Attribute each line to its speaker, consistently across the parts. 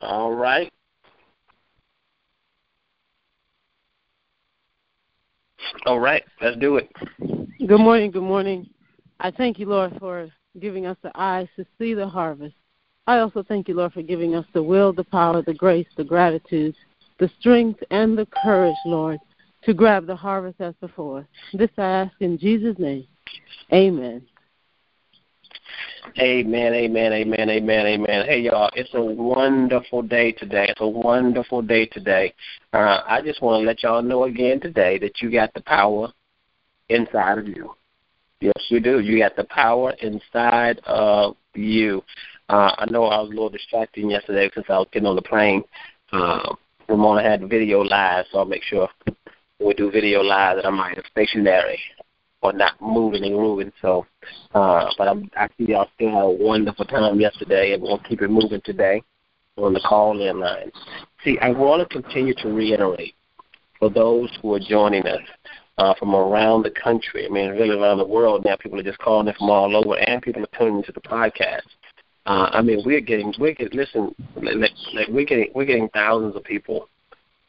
Speaker 1: All right. All right, let's do it.
Speaker 2: Good morning, good morning. I thank you, Lord, for giving us the eyes to see the harvest. I also thank you, Lord, for giving us the will, the power, the grace, the gratitude, the strength, and the courage, Lord, to grab the harvest as before. This I ask in Jesus' name. Amen.
Speaker 1: Amen, amen, amen, amen, amen. Hey, y'all, it's a wonderful day today. It's a wonderful day today. Uh, I just want to let y'all know again today that you got the power inside of you. Yes, you do. You got the power inside of you. Uh, I know I was a little distracted yesterday since I was getting on the plane. Uh, Ramona had video live, so I'll make sure we do video live that I'm either stationary or not moving and moving. So, uh, but I'm, I see y'all still had a wonderful time yesterday, and we'll keep it moving today on the call-in line. See, I want to continue to reiterate for those who are joining us uh, from around the country. I mean, really around the world now. People are just calling in from all over, and people are tuning into the podcast. Uh, I mean, we're getting we're getting listen, like, like we're getting we're getting thousands of people,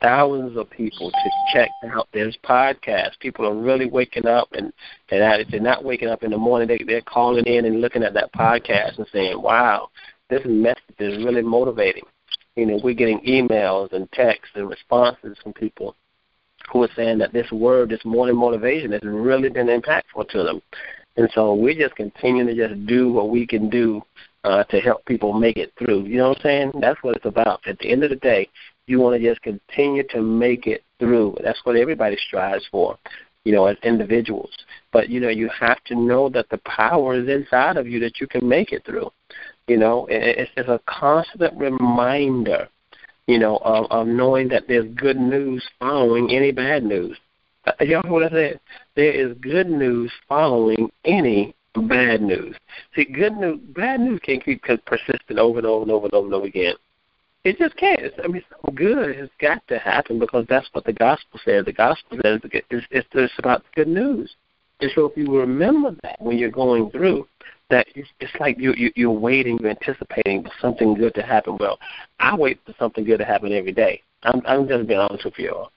Speaker 1: thousands of people to check out this podcast. People are really waking up, and and if they're not waking up in the morning, they they're calling in and looking at that podcast and saying, "Wow, this message is really motivating." You know, we're getting emails and texts and responses from people who are saying that this word, this morning motivation, has really been impactful to them. And so we're just continuing to just do what we can do uh, to help people make it through. You know what I'm saying? That's what it's about. At the end of the day, you want to just continue to make it through. That's what everybody strives for, you know, as individuals. But, you know, you have to know that the power is inside of you that you can make it through. You know, it's just a constant reminder, you know, of, of knowing that there's good news following any bad news. Uh, y'all know what I said? There is good news following any bad news. See, good news, bad news can't keep and over and over and over and over again. It just can't. I mean, something good has got to happen because that's what the gospel says. The gospel says it's, it's, it's about good news. And so if you remember that when you're going through, that it's, it's like you, you you're waiting, you're anticipating for something good to happen. Well, I wait for something good to happen every day. I'm I'm just being honest with you all.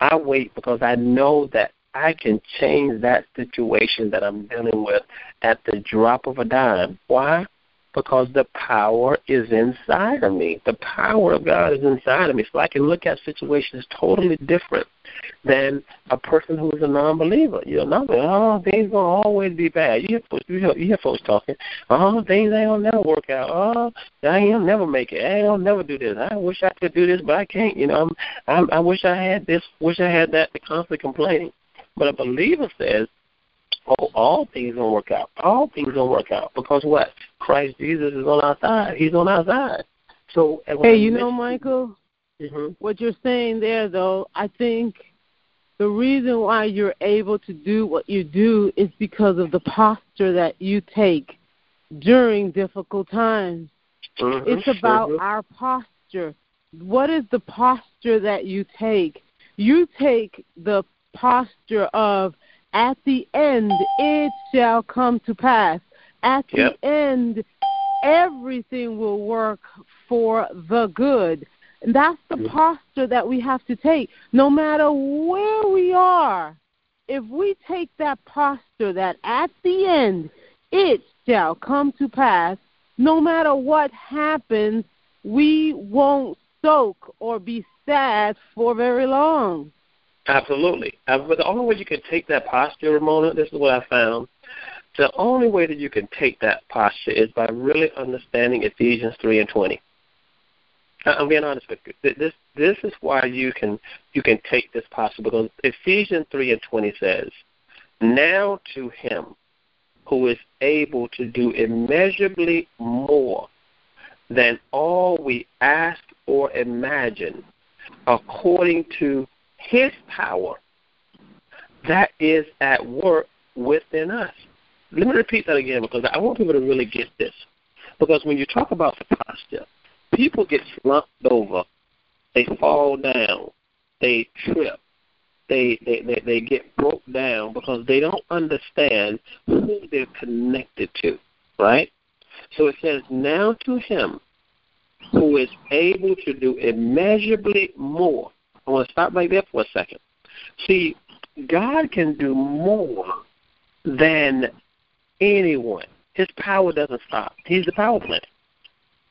Speaker 1: I wait because I know that I can change that situation that I'm dealing with at the drop of a dime. Why? Because the power is inside of me. The power of God is inside of me. So I can look at situations totally different than a person who is a non-believer. You know, oh, things gonna always be bad. You hear folks, you hear, you hear folks talking. Oh, things ain't gonna never work out. Oh, I ain't never make it. I gonna never do this. I wish I could do this, but I can't. You know, I'm, I'm I wish I had this. Wish I had that. Constantly complaining. But a believer says, oh, all things gonna work out. All things gonna work out because what? Christ Jesus is on our side. He's on our side. So
Speaker 2: hey, you know, Michael,
Speaker 1: mm-hmm.
Speaker 2: what you're saying there, though, I think the reason why you're able to do what you do is because of the posture that you take during difficult times.
Speaker 1: Mm-hmm.
Speaker 2: It's about
Speaker 1: mm-hmm.
Speaker 2: our posture. What is the posture that you take? You take the posture of at the end it shall come to pass. At
Speaker 1: yep.
Speaker 2: the end everything will work for the good. And that's the mm-hmm. posture that we have to take. No matter where we are, if we take that posture that at the end it shall come to pass, no matter what happens, we won't soak or be sad for very long.
Speaker 1: Absolutely. Uh, but the only way you can take that posture, Ramona, this is what I found. The only way that you can take that posture is by really understanding Ephesians 3 and 20. I'm being honest with you. This this is why you can you can take this posture because Ephesians 3 and 20 says, "Now to him who is able to do immeasurably more than all we ask or imagine, according to his power that is at work within us. Let me repeat that again because I want people to really get this. Because when you talk about the posture, people get slumped over, they fall down, they trip, they, they, they, they get broke down because they don't understand who they're connected to, right? So it says, Now to him who is able to do immeasurably more. I want to stop right there for a second. See, God can do more than anyone. His power doesn't stop. He's the power plant.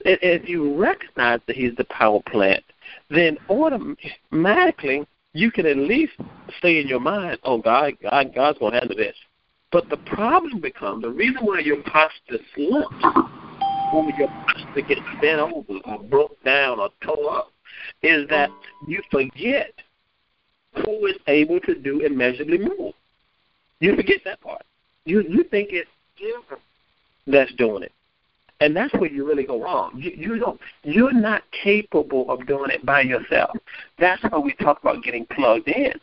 Speaker 1: If you recognize that He's the power plant, then automatically you can at least stay in your mind, oh, God, God God's going to handle this. But the problem becomes the reason why your posture slumps, or your posture gets bent over or broke down or tore up, is that you forget who is able to do immeasurably more. You forget that part. You you think it's that's doing it, and that's where you really go wrong. You, you don't. You're not capable of doing it by yourself. That's why we talk about getting plugged in,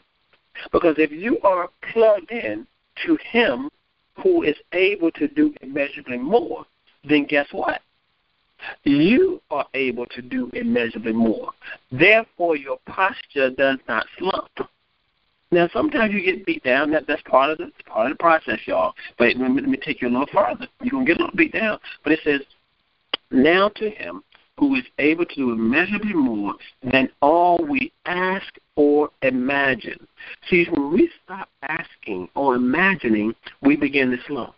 Speaker 1: because if you are plugged in to Him, who is able to do immeasurably more, then guess what? You are able to do immeasurably more. Therefore, your posture does not slump. Now, sometimes you get beat down. That that's part of the part of the process, y'all. But let me, let me take you a little farther. You're gonna get a little beat down. But it says, "Now to him who is able to do immeasurably more than all we ask or imagine." See, when we stop asking or imagining, we begin to slow.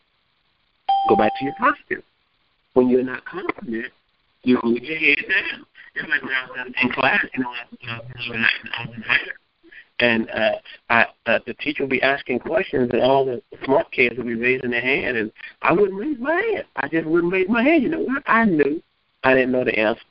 Speaker 1: Go back to your posture. When you're not confident, you hold your head down. It's like when I was in class, you know, I was in higher and uh, I, uh, the teacher would be asking questions, and all the smart kids would be raising their hand, and I wouldn't raise my hand. I just wouldn't raise my hand. You know what? I knew I didn't know the answer,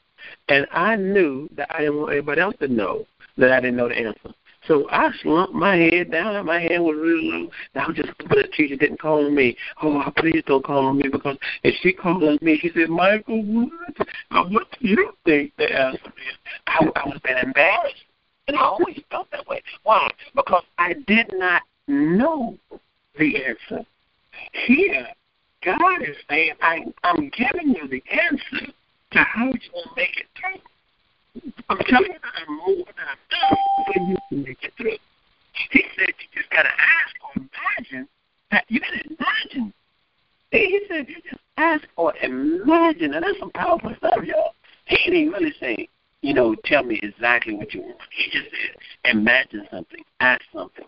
Speaker 1: and I knew that I didn't want anybody else to know that I didn't know the answer. So I slumped my head down, and my hand was really low. I was just but the teacher didn't call on me. Oh, please don't call on me because if she called on me, she said, Michael, what? What do you think the answer is? I, I have been embarrassed. And I always felt that way. Why? Because I did not know the answer. Here, God is saying, I, I'm giving you the answer to how you will make it through. I'm telling you that I'm more than I've done so you can make it through. He said you just got to ask or imagine that you to imagine. He said you just ask or imagine. And that's some powerful stuff, y'all. He didn't really say you know, tell me exactly what you want. He just said, imagine something, ask something.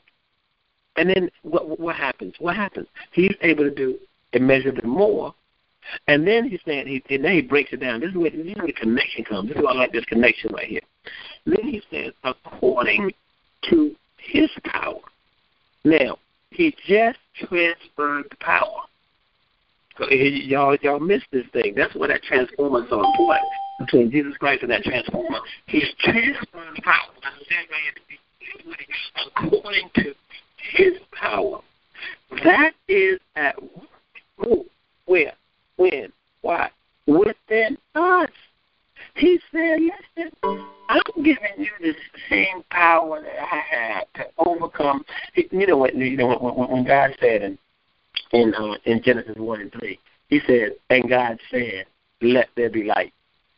Speaker 1: And then what what happens? What happens? He's able to do immeasurably more. And then he's saying, he, and then he breaks it down. This is where, this is where the connection comes. This is why I like this connection right here. Then he says, according to his power. Now, he just transferred the power. Y'all, y'all missed this thing. That's why that transformer is so important between Jesus Christ and that transformer. He's transferring power. According to his power. That is at who, where, when, why? Within us. He said, listen, I'm giving you the same power that I had to overcome. You know what? You know when, when God said in in uh, in Genesis one and three, He said, and God said, "Let there be light."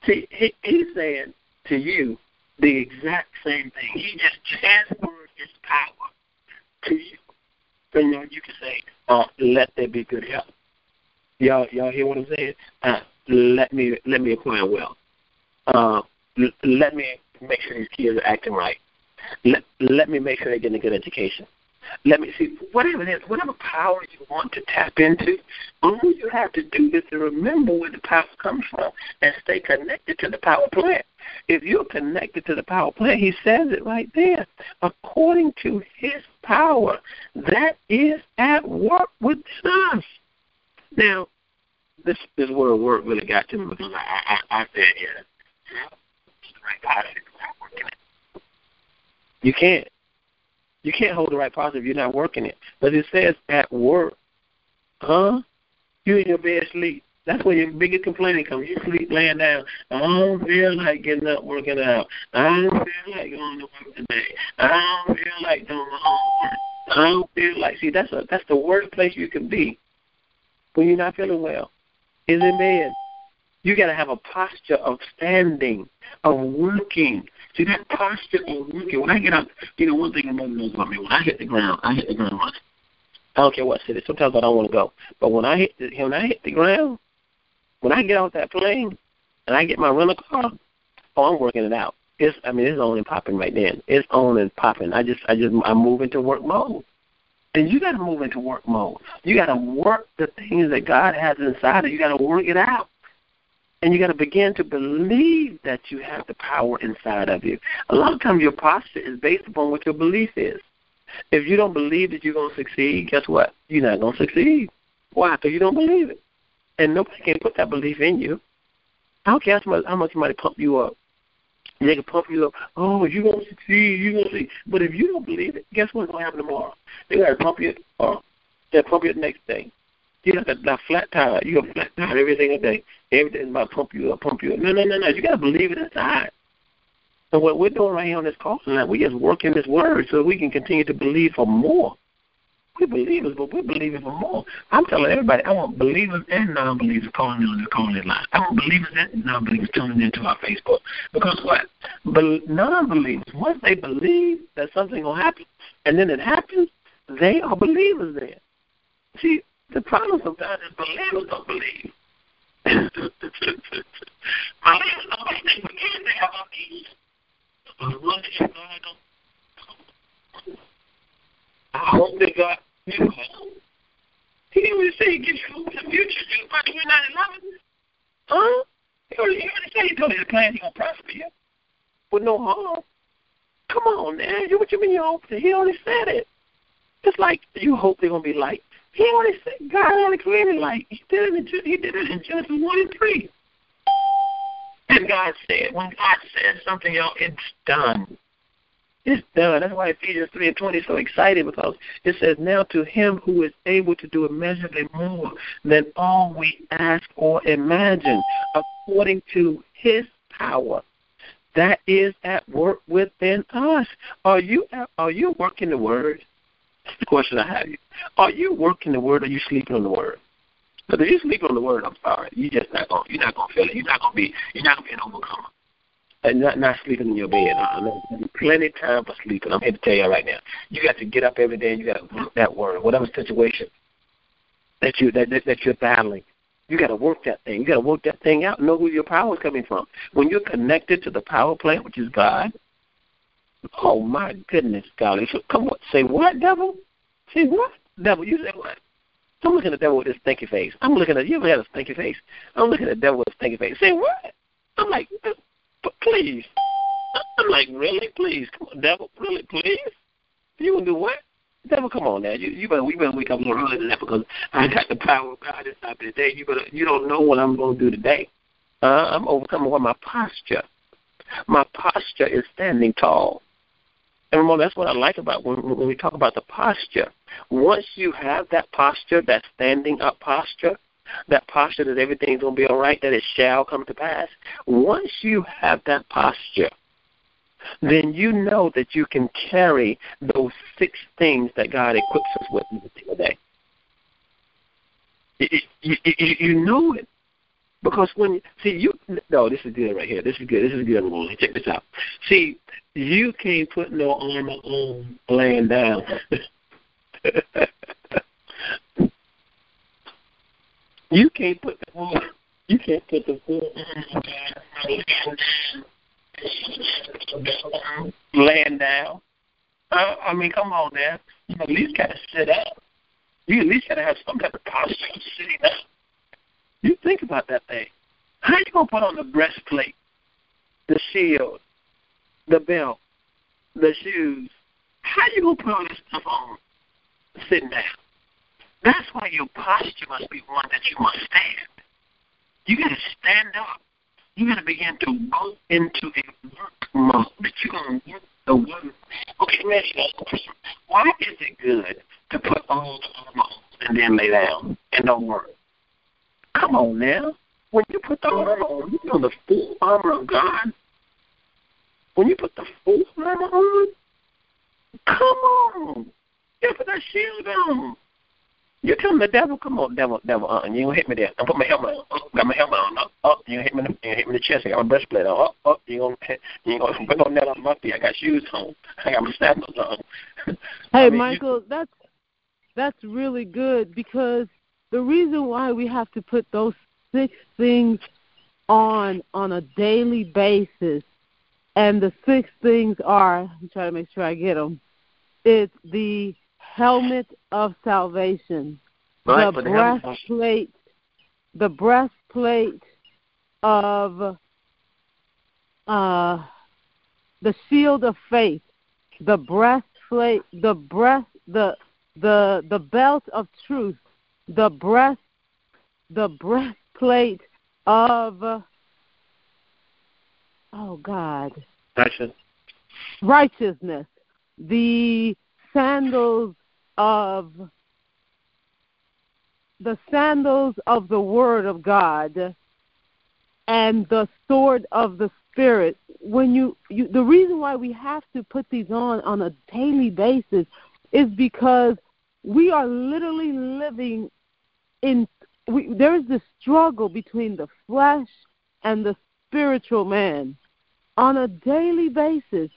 Speaker 1: See, he, he's saying to you the exact same thing. He just transferred his power to you. So you can say, uh, "Let there be good health." Y'all, y'all hear what I'm saying? Uh, let me let me acquire wealth. Uh, l- let me make sure these kids are acting right. Let let me make sure they're getting a good education. Let me see whatever it is, whatever power you want to tap into. All you have to do is to remember where the power comes from and stay connected to the power plant. If you're connected to the power plant, he says it right there. According to his power, that is at work within us. Now, this this word work really got to me because I I, I said yeah. You can't. You can't hold the right posture if you're not working it. But it says at work. Huh? You in your bed sleep. That's where your biggest complaining comes. You sleep laying down. I don't feel like getting up working out. I don't feel like going to work today. I don't feel like doing my homework. I don't feel like see that's a that's the worst place you can be when you're not feeling well. Is in bed. You gotta have a posture of standing, of working, See that posture of working. When I get up, you know, one thing my mother knows about me. When I hit the ground, I hit the ground running. I don't care what city. Sometimes I don't want to go, but when I hit the, when I hit the ground, when I get off that plane, and I get my rental car, oh, I'm working it out. It's I mean it's on and popping right then. It's on and popping. I just I just I move into work mode. And you got to move into work mode. You got to work the things that God has inside of you. You got to work it out. And you got to begin to believe that you have the power inside of you. A lot of times your posture is based upon what your belief is. If you don't believe that you're going to succeed, guess what? You're not going to succeed. Why? Because you don't believe it. And nobody can put that belief in you. I don't care how much, how much somebody pump you up. They can pump you up. Oh, you're going to succeed. You're going to succeed. But if you don't believe it, guess what's going to happen tomorrow? They got to pump you up. They'll pump you the next day. You got that, that flat tire. You got flat tire every single day. Everything's about pump you up, pump you up. No, no, no, no. You got to believe it inside. And what we're doing right here on this call tonight, we just working this word so we can continue to believe for more. We're believers, but we're believing for more. I'm telling everybody, I want believers and non-believers calling in on the calling line. I want believers and non-believers tuning into our Facebook. Because what? non-believers, once they believe that something will happen, and then it happens, they are believers then. See, the problem sometimes is believers don't believe. believers don't believe because they have need. But one day God don't. I hope that God know. He didn't really say he gives you hope in the future. You about to win 9 Huh? He already, said he told you the plan he's to prosper you with no harm. Come on, man. You, what you mean you hope? He already said it. It's like you hope they're to be light. He already said God already created light. He did it in, he did it in Genesis 1 and 3. And God said, when God says something, y'all, it's done. It's done. That's why Ephesians 3 and 20 is so excited because it says, Now to him who is able to do immeasurably more than all we ask or imagine, according to his power that is at work within us. Are you are you working the word? The question I have you. Are you working the word or are you sleeping on the word? Because if you sleep on the word, I'm sorry, you just not gonna you're not gonna feel it. You're not gonna be you're not gonna be an overcomer. And not not sleeping in your bed. Uh, plenty of time for sleeping. I'm here to tell you right now. You got to get up every day and you got to work that word, whatever situation that you that, that that you're battling. You got to work that thing. You got to work that thing out. Know who your power is coming from. When you're connected to the power plant, which is God. Oh my goodness, golly! So come on, say what, devil? Say what, devil? You say what? I'm looking at the devil with his stinky face. I'm looking at you ever had a stinky face? I'm looking at the devil with a stinky face. Say what? I'm like, please. I'm like, really? Please, come on, devil, really, please. You gonna do what? Devil, come on now. You you better we better wake up little earlier than that because I got the power of God inside me today. You better you don't know what I'm gonna do today. Uh, I'm overcoming with my posture. My posture is standing tall. And remember, that's what I like about when, when we talk about the posture. Once you have that posture, that standing up posture, that posture that everything's going to be all right, that it shall come to pass, once you have that posture, then you know that you can carry those six things that God equips us with every single day. You, you, you know it. Because when see you no, this is good right here. This is good. This is good. Rolling. Check this out. See, you can't put no armor on laying down. you can't put the full you can't put the full laying down. Uh, I mean, come on, man. You at least got to sit up. You at least got to have some type of posture sitting up. You think about that thing. How you gonna put on the breastplate, the shield, the belt, the shoes? How you gonna put all this stuff on sitting down? That's why your posture must be one that you must stand. You gotta stand up. You gotta begin to go into a work mode that you're gonna work the work. Okay, let me ask you question. Why is it good to put all the armor on and then lay down and don't work? Come on now. When you put the armor on, you know the full armor of God. When you put the full armor on, come on. You put that shield on. You telling the devil, come on, devil, devil, uh, you hit me there. I put my helmet on. Uh, got my helmet on. Uh, uh, you hit me, in the, you hit me in the chest. I got my breastplate on. Uh, uh, you gonna, you gonna put no net on my feet. I got shoes on. I got my sandals on.
Speaker 2: hey, I mean, Michael, you, that's that's really good because the reason why we have to put those six things on on a daily basis. And the six things are, I'm trying to make sure I get them. It's the helmet of salvation,
Speaker 1: Right,
Speaker 2: the breastplate, the breastplate of uh, the shield of faith, the breastplate, the breast, the the the belt of truth, the breast, the breastplate of oh God,
Speaker 1: Gotcha.
Speaker 2: righteousness, the sandals of the sandals of the word of God and the sword of the spirit. When you, you the reason why we have to put these on on a daily basis is because we are literally living in we, there is this struggle between the flesh and the spiritual man on a daily basis.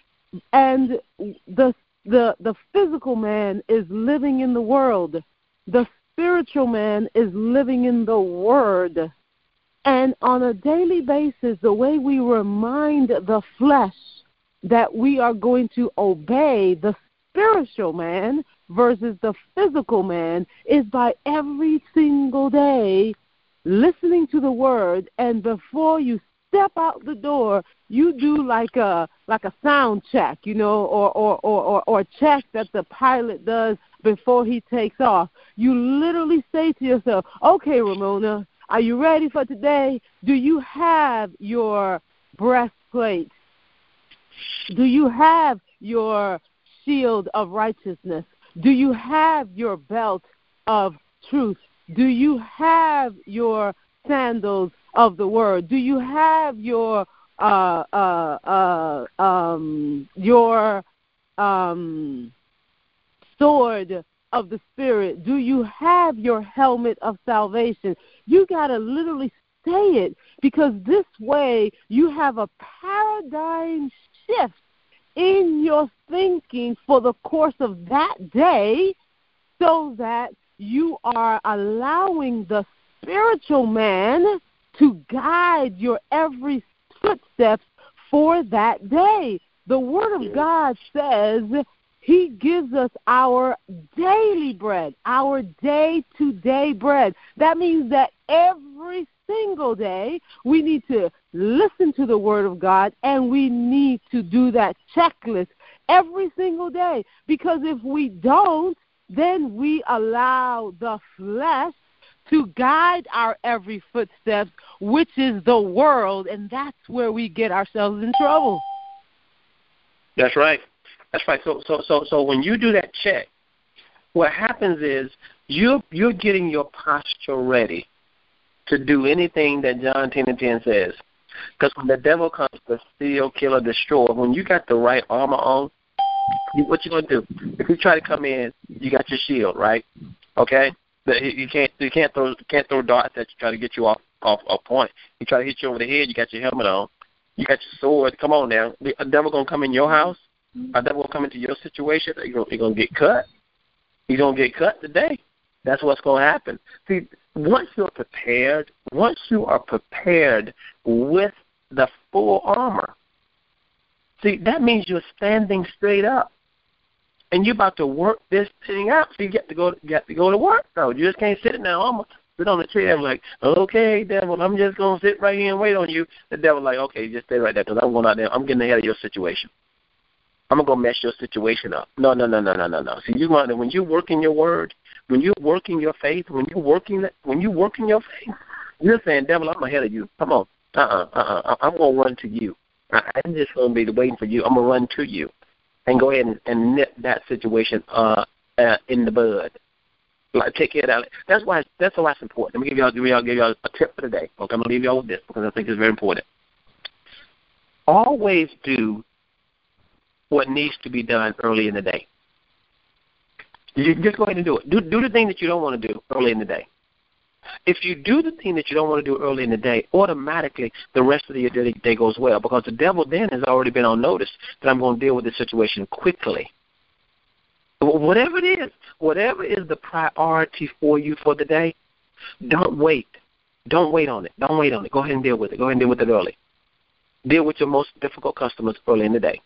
Speaker 2: And the the the physical man is living in the world. The spiritual man is living in the word. And on a daily basis the way we remind the flesh that we are going to obey the spiritual man versus the physical man is by every single day listening to the word and before you step out the door you do like a like a sound check you know or or or or, or check that the pilot does before he takes off. You literally say to yourself okay ramona are you ready for today? Do you have your breastplate? Do you have your shield of righteousness do you have your belt of truth do you have your sandals of the word? Do you have your uh, uh, uh, um, your um, sword of the spirit? Do you have your helmet of salvation? You got to literally say it because this way you have a paradigm shift in your thinking for the course of that day so that you are allowing the spiritual man to guide your every footsteps for that day. The Word of God says He gives us our daily bread, our day to day bread. That means that every single day we need to listen to the Word of God and we need to do that checklist every single day. Because if we don't, then we allow the flesh to guide our every footsteps, which is the world, and that's where we get ourselves in trouble.
Speaker 1: That's right. That's right. So so so so when you do that check, what happens is you're you're getting your posture ready to do anything that John ten and ten says. Because when the devil comes to steal, kill, or destroy, when you got the right armor on, you, what you gonna do? If you try to come in, you got your shield, right? Okay. You can't you can't throw can't throw darts that you try to get you off off off point. You try to hit you over the head, you got your helmet on, you got your sword. Come on now, the devil gonna come in your house. A devil gonna come into your situation. You're gonna, you're gonna get cut. You're gonna get cut today. That's what's gonna happen. See, once you're prepared, once you are prepared with the full armor, see that means you're standing straight up and you're about to work this thing out. So you get to go, you got to go to work. though. you just can't sit now. I'm gonna sit on the chair. I'm like, okay, devil, I'm just gonna sit right here and wait on you. The devil like, okay, just stay right there because I'm going out there. I'm getting ahead of your situation. I'm gonna go mess your situation up. No, no, no, no, no, no, no. See, you want when you're working your word, when you're working your faith, when you're working when you're working your faith, you're saying, devil, I'm ahead of you. Come on, uh, uh-uh, uh, uh, I'm gonna run to you. I'm just gonna be waiting for you. I'm gonna run to you and go ahead and, and nip that situation uh, uh, in the bud. Like take care of that. That's why that's why it's important. Let me give y'all give y'all give y'all a tip for today. Okay, I'm gonna leave y'all with this because I think it's very important. Always do what needs to be done early in the day. You just go ahead and do it. Do do the thing that you don't want to do early in the day. If you do the thing that you don't want to do early in the day, automatically the rest of day, day goes well because the devil then has already been on notice that I'm going to deal with this situation quickly. Whatever it is, whatever is the priority for you for the day, don't wait. Don't wait on it. Don't wait on it. Go ahead and deal with it. Go ahead and deal with it early. Deal with your most difficult customers early in the day.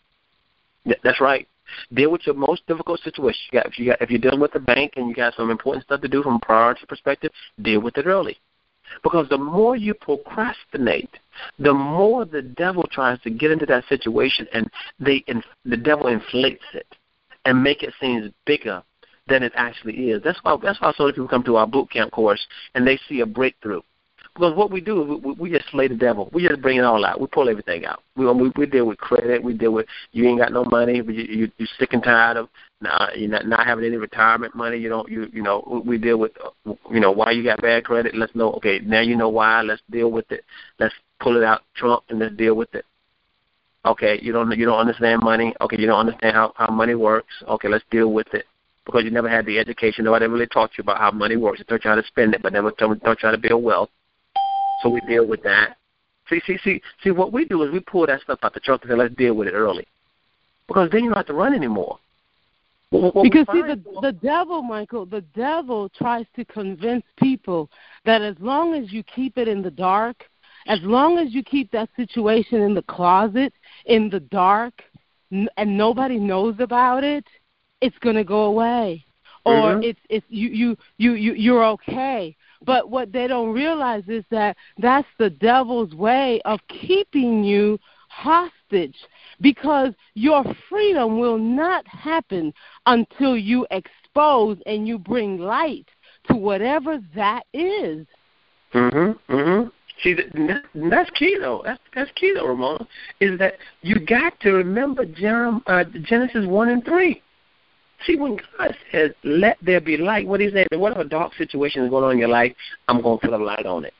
Speaker 1: That's right. Deal with your most difficult situation. You got, if you got, if you're dealing with the bank and you got some important stuff to do from a priority perspective, deal with it early. Because the more you procrastinate, the more the devil tries to get into that situation, and they the devil inflates it and make it seem bigger than it actually is. That's why that's why so many people come to our boot camp course and they see a breakthrough. Because what we do we, we just slay the devil. We just bring it all out. We pull everything out. We we, we deal with credit. We deal with you ain't got no money. You, you you're sick and tired of not you're not, not having any retirement money. You don't you you know we deal with you know why you got bad credit. Let's know okay now you know why. Let's deal with it. Let's pull it out Trump and let's deal with it. Okay, you don't you don't understand money. Okay, you don't understand how how money works. Okay, let's deal with it because you never had the education. Nobody really taught you about how money works. They're trying to spend it, but never don't try to build wealth. So we deal with that. See, see, see, see. What we do is we pull that stuff out the trunk and say, "Let's deal with it early," because then you don't have to run anymore.
Speaker 2: What because see, the the devil, Michael, the devil tries to convince people that as long as you keep it in the dark, as long as you keep that situation in the closet, in the dark, n- and nobody knows about it, it's going to go away, or mm-hmm. it's it's you you you you you're okay. But what they don't realize is that that's the devil's way of keeping you hostage because your freedom will not happen until you expose and you bring light to whatever that is.
Speaker 1: Mhm. Mhm. See, that's key though. That's that's key though, Ramona. Is that you got to remember uh, Genesis one and three. See, when God says, let there be light, what he's saying, whatever dark situation is going on in your life, I'm going to put a light on it.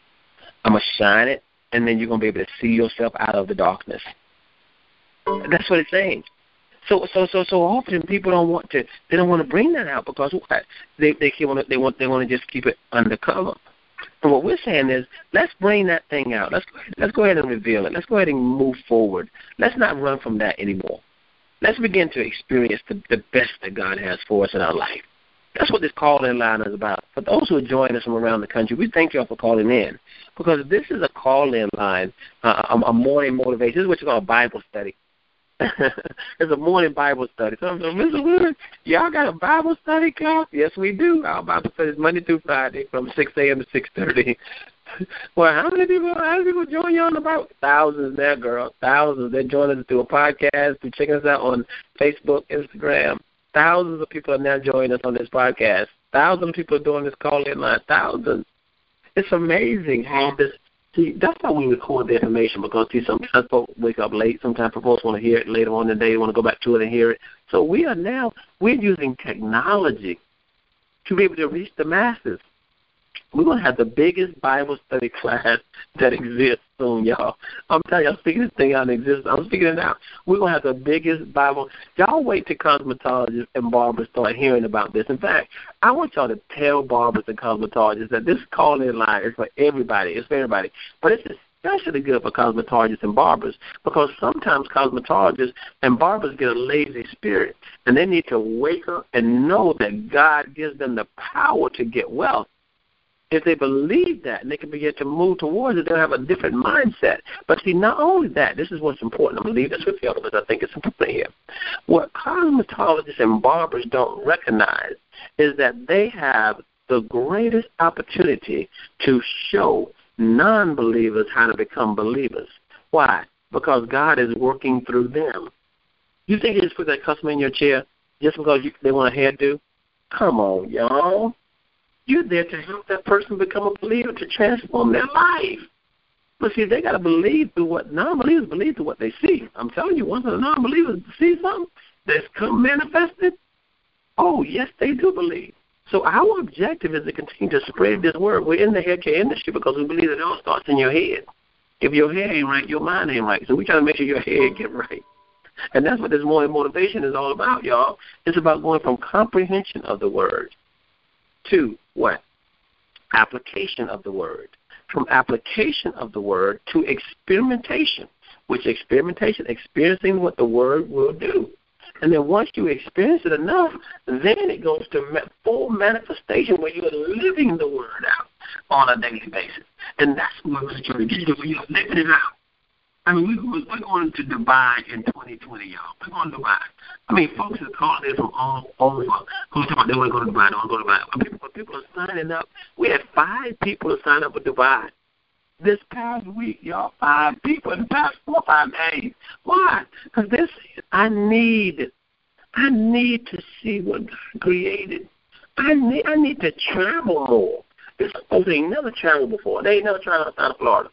Speaker 1: I'm going to shine it, and then you're going to be able to see yourself out of the darkness. That's what it's saying. So, so, so, so often people don't want to. They don't want to bring that out because what? They they want to. They want. They want to just keep it undercover. And what we're saying is, let's bring that thing out. Let's let's go ahead and reveal it. Let's go ahead and move forward. Let's not run from that anymore. Let's begin to experience the, the best that God has for us in our life. That's what this call-in line is about. For those who are joining us from around the country, we thank y'all for calling in because this is a call-in line, uh, a, a morning motivation. This is what you call a Bible study. it's a morning Bible study. So, so Mr. Wood, y'all got a Bible study class? Yes, we do. Our Bible study is Monday through Friday from 6 a.m. to 6.30. well, how many people? How many people join you on the? Thousands now, girl. Thousands. They're joining us through a podcast, through checking us out on Facebook, Instagram. Thousands of people are now joining us on this podcast. Thousands of people are doing this call-in line. Thousands. It's amazing how this. See, that's how we record the information because see, sometimes folks wake up late. Sometimes folks want to hear it later on in the day. They want to go back to it and hear it. So we are now we're using technology to be able to reach the masses. We're to have the biggest Bible study class that exists soon, y'all. I'm telling I'm speaking this thing out existence. I'm speaking it out. We're to have the biggest Bible. Y'all wait till cosmetologists and barbers start hearing about this. In fact, I want y'all to tell barbers and cosmetologists that this call-in line is for everybody. It's for everybody. But it's especially good for cosmetologists and barbers because sometimes cosmetologists and barbers get a lazy spirit and they need to wake up and know that God gives them the power to get wealth if they believe that and they can begin to move towards it, they'll have a different mindset. But see, not only that, this is what's important. I'm going to leave this with you because I think it's important here. What cosmetologists and barbers don't recognize is that they have the greatest opportunity to show non believers how to become believers. Why? Because God is working through them. You think you just put that customer in your chair just because you, they want a hairdo? Come on, y'all. You're there to help that person become a believer to transform their life. But see, they got to believe through what non-believers believe through what they see. I'm telling you, once a non-believer sees something that's come manifested, oh yes, they do believe. So our objective is to continue to spread this word. We're in the hair care industry because we believe that it all starts in your head. If your hair ain't right, your mind ain't right. So we try to make sure your hair get right. And that's what this morning motivation is all about, y'all. It's about going from comprehension of the word to what? Application of the word. From application of the word to experimentation, which experimentation, experiencing what the word will do. And then once you experience it enough, then it goes to full manifestation where you are living the word out. on a daily basis. And that's what trying to do. We're living it out. I mean, we, we're going to Dubai in 2020, y'all. We're going to Dubai. I mean, folks are calling in from all over who's talking about they want to go to Dubai, they want to go to Dubai. People, people are signing up. We had five people sign up for Dubai this past week, y'all. Five people in the past four five days. Why? Because this, I need, I need to see what God created. I need, I need to travel more. Oh, this folks ain't never traveled before. They ain't never traveled outside of Florida.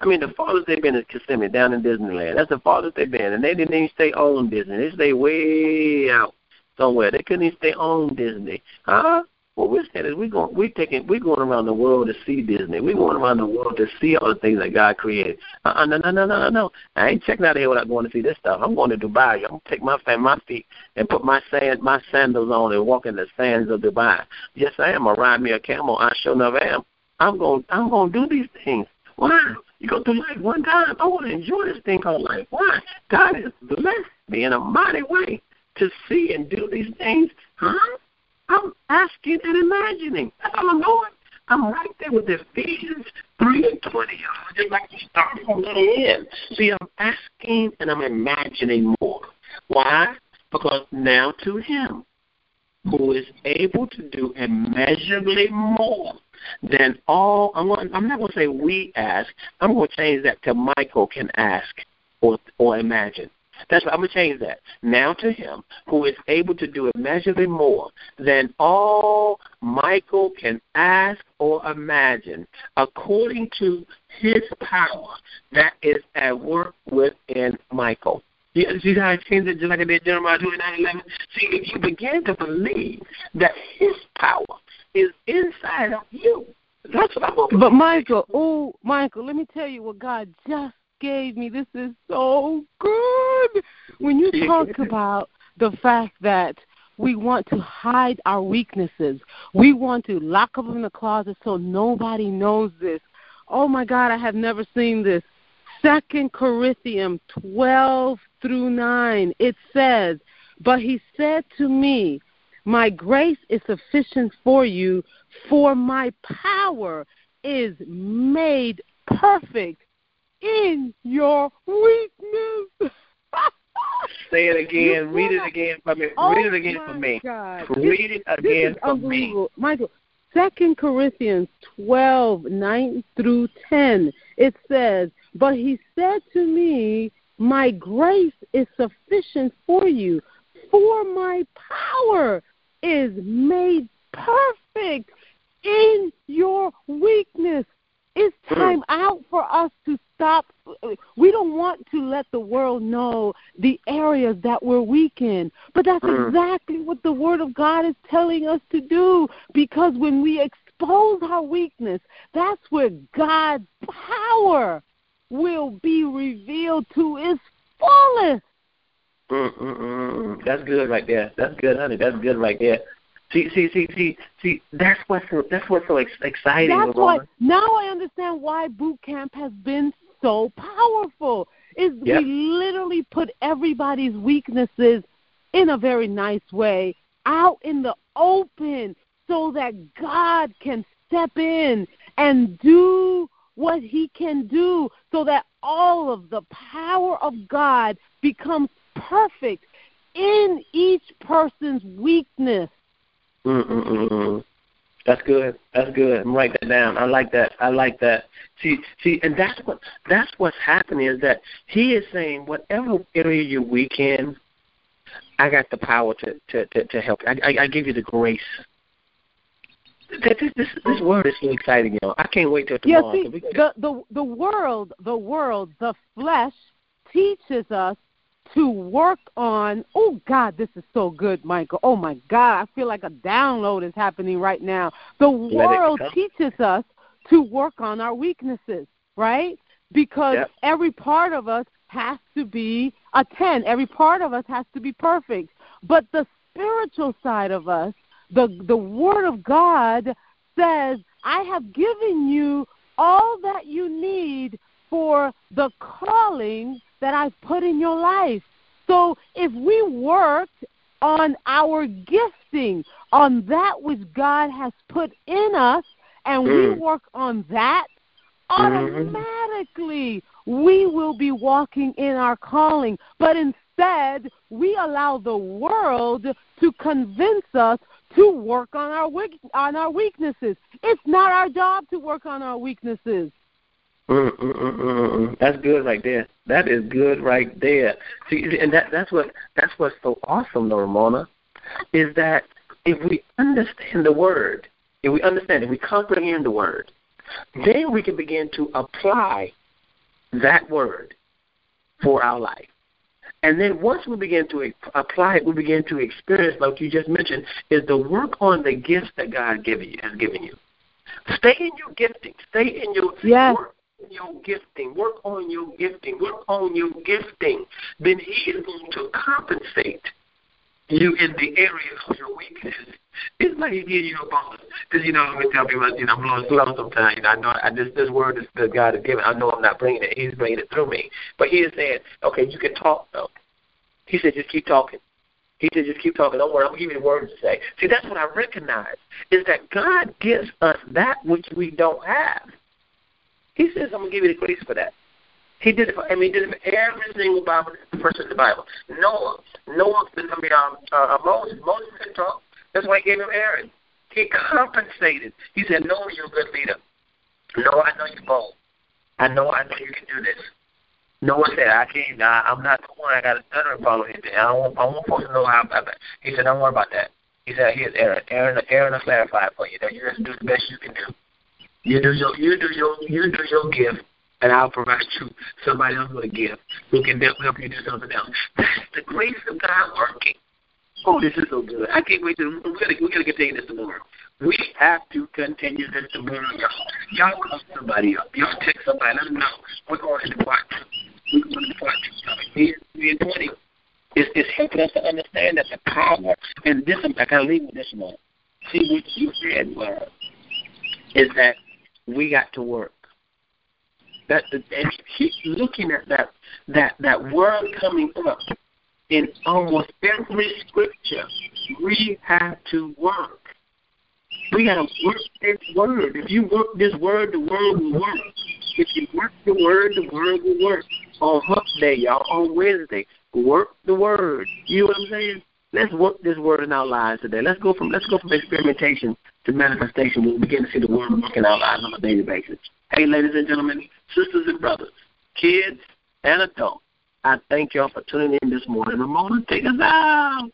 Speaker 1: I mean, the farthest they've been is Kissimmee down in Disneyland. That's the farthest they've been, and they didn't even stay on Disney. They stayed way out somewhere. They couldn't even stay on Disney. Huh? What we're saying is we're going We're taking we're going around the world to see Disney. We're going around the world to see all the things that God created. Uh-uh, no, no, no, no, no, no. I ain't checking out of here without going to see this stuff. I'm going to Dubai. I'm gonna take my my feet and put my sand my sandals on and walk in the sands of Dubai. Yes, I am. I ride me a camel. I sure enough am. I'm going I'm going to do these things. Why? You go through life one time. I want to enjoy this thing called life. Why? God has blessed me in a mighty way to see and do these things. Huh? I'm asking and imagining. That's all I'm doing. I'm right there with Ephesians 3 and 20. Just like you start from the end. See, I'm asking and I'm imagining more. Why? Because now to Him who is able to do immeasurably more than all. I'm, going, I'm not going to say we ask. I'm going to change that to Michael can ask or or imagine. That's what I'm going to change that. Now to him who is able to do immeasurably more than all Michael can ask or imagine, according to his power that is at work within Michael. You see how it changed it just like it did Jeremiah 29 11? See, if you begin to believe that his power is inside of you, that's what I'm going to
Speaker 2: But Michael, oh, Michael, let me tell you what God just gave me. This is so good. When you talk about the fact that we want to hide our weaknesses, we want to lock them in the closet so nobody knows this. Oh my God, I have never seen this. Second Corinthians twelve through nine. It says, But he said to me, My grace is sufficient for you, for my power is made perfect in your weakness.
Speaker 1: Say it again. Read it again for me.
Speaker 2: Oh
Speaker 1: Read it again for me.
Speaker 2: God.
Speaker 1: Read it again for
Speaker 2: me.
Speaker 1: me.
Speaker 2: Michael, Second Corinthians twelve nine through ten. It says, But he said to me, My grace is sufficient for you, for my power is made perfect in your weakness. It's time out for us to stop. We don't want to let the world know the areas that we're weak in. But that's
Speaker 1: Mm.
Speaker 2: exactly what the Word of God is telling us to do. Because when we expose our weakness, that's where God's power will be revealed to its fullest.
Speaker 1: That's good right there. That's good, honey. That's good right there. See, see, see, see, see. That's what's so, that's what's so ex- exciting.
Speaker 2: That's why now I understand why boot camp has been so powerful. Is
Speaker 1: Yep.
Speaker 2: we literally put everybody's weaknesses in a very nice way out in the open so that God can step in and do what he can do so that all of the power of God becomes perfect in each person's weakness.
Speaker 1: Mm-mm-mm. That's good. That's good. I'm write that down. I like that. I like that. See, see, and that's what that's what's happening is that he is saying whatever area you're weak in, I got the power to to to, to help. I, I I give you the grace. This, this this word is so exciting, y'all. I can't wait till
Speaker 2: Yeah,
Speaker 1: tomorrow.
Speaker 2: see,
Speaker 1: 'cause we
Speaker 2: the, the the world, the world, the flesh teaches us to work on. Oh God, this is so good, Michael. Oh my God, I feel like a download is happening right now. The
Speaker 1: it
Speaker 2: world teaches us to work on our weaknesses, right? Because
Speaker 1: Yep.
Speaker 2: every part of us has to be a ten. Every part of us has to be perfect. But the spiritual side of us, the the Word of God says, I have given you all that you need for the calling that I've put in your life. So if we worked on our gifting, on that which God has put in us, and mm. we work on that, mm-hmm. automatically mm-hmm. we will be walking in our calling. But instead, we allow the world to convince us to work on our on our weaknesses. It's not our job to work on our weaknesses.
Speaker 1: Mm, mm, mm, mm, that's good right there. That is good right there. See, and that that's what that's what's so awesome, though, Ramona, is that if we understand the word, if we understand, if we comprehend the word, then we can begin to apply that word for our life. And then once we begin to apply it, we begin to experience, like you just mentioned, is the work on the gifts that God given you, has given you. Stay in your gifting. Stay in your
Speaker 2: yes.
Speaker 1: work your gifting. Work on your gifting. Work on your gifting. Then He is going to compensate you in the area of your weakness. It's like He gives you a bonus. Because, you know, let me tell people, you know, I'm blowing slow sometimes. I know I, this, this word is that God has given. I know I'm not bringing it. He's bringing it through me. But He is saying, okay, you can talk, though. He said, just keep talking. He said, just keep talking. Don't worry, I'm going to give you the words to say. See, that's what I recognize, is that God gives us that which we don't have. He says, I'm going to give you the grace for that. He did it for, I mean, he did it for every single Bible person in the Bible. Noah, Noah, I mean, um, uh, Moses, Moses could talk. That's why he gave him Aaron. He compensated. He said, Noah, you're a good leader. Noah, I know you're bold. I know, I know you can do this. Noah said, I can't, I, I'm not the one. I got a problem. He said, I want, I want folks to know how, I, he said, don't worry about that. He said, here's Aaron. Aaron, Aaron will clarify it for you. That you just do the best you can do. You do your you do your you do your gift and I'll provide you somebody else with a gift who can help you do something else. That's the grace of God working. Oh, this is so good. I can't wait to we're gonna we're gonna continue this tomorrow. We have to continue this tomorrow, y'all. Y'all call somebody up. Y'all text somebody, let them know. We're going to the part We're going to the part two. We're twenty. It's, it's helping us to understand that the power and this I gotta leave with this one. See what you said was is that we got to work. That and keep looking at that that that word coming up in almost every scripture. We have to work. We got to work this word. If you work this word, the word will work. If you work the word, the word will work. On Hump Day, y'all, on Wednesday, work the word. You know what I'm saying? Let's work this word in our lives today. Let's go from let's go from experimentation to manifestation. We'll begin to see the word work in our lives on a daily basis. Hey, ladies and gentlemen, sisters and brothers, kids and adults, I thank y'all for tuning in this morning. Ramona, take us out.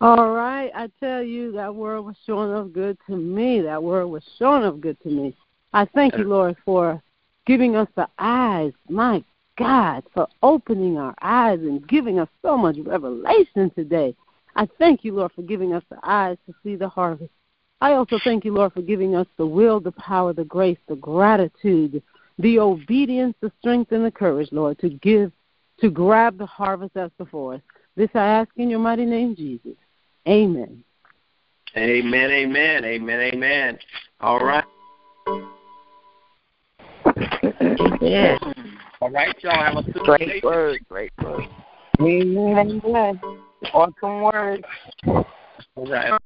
Speaker 2: All right, I tell you, that word was showing up good to me. That word was showing up good to me. I thank you, Lord, for giving us the eyes, my God, for opening our eyes and giving us so much revelation today. I thank you, Lord, for giving us the eyes to see the harvest. I also thank you, Lord, for giving us the will, the power, the grace, the gratitude, the obedience, the strength, and the courage, Lord, to give, to grab the harvest that's before us. This I ask in your mighty name, Jesus. Amen.
Speaker 1: Amen, amen, amen, amen. All right.
Speaker 3: Yeah.
Speaker 1: All right, y'all. Have a
Speaker 3: great
Speaker 1: day.
Speaker 3: word, great word.
Speaker 2: Amen, amen.
Speaker 3: Awesome word.
Speaker 1: All right.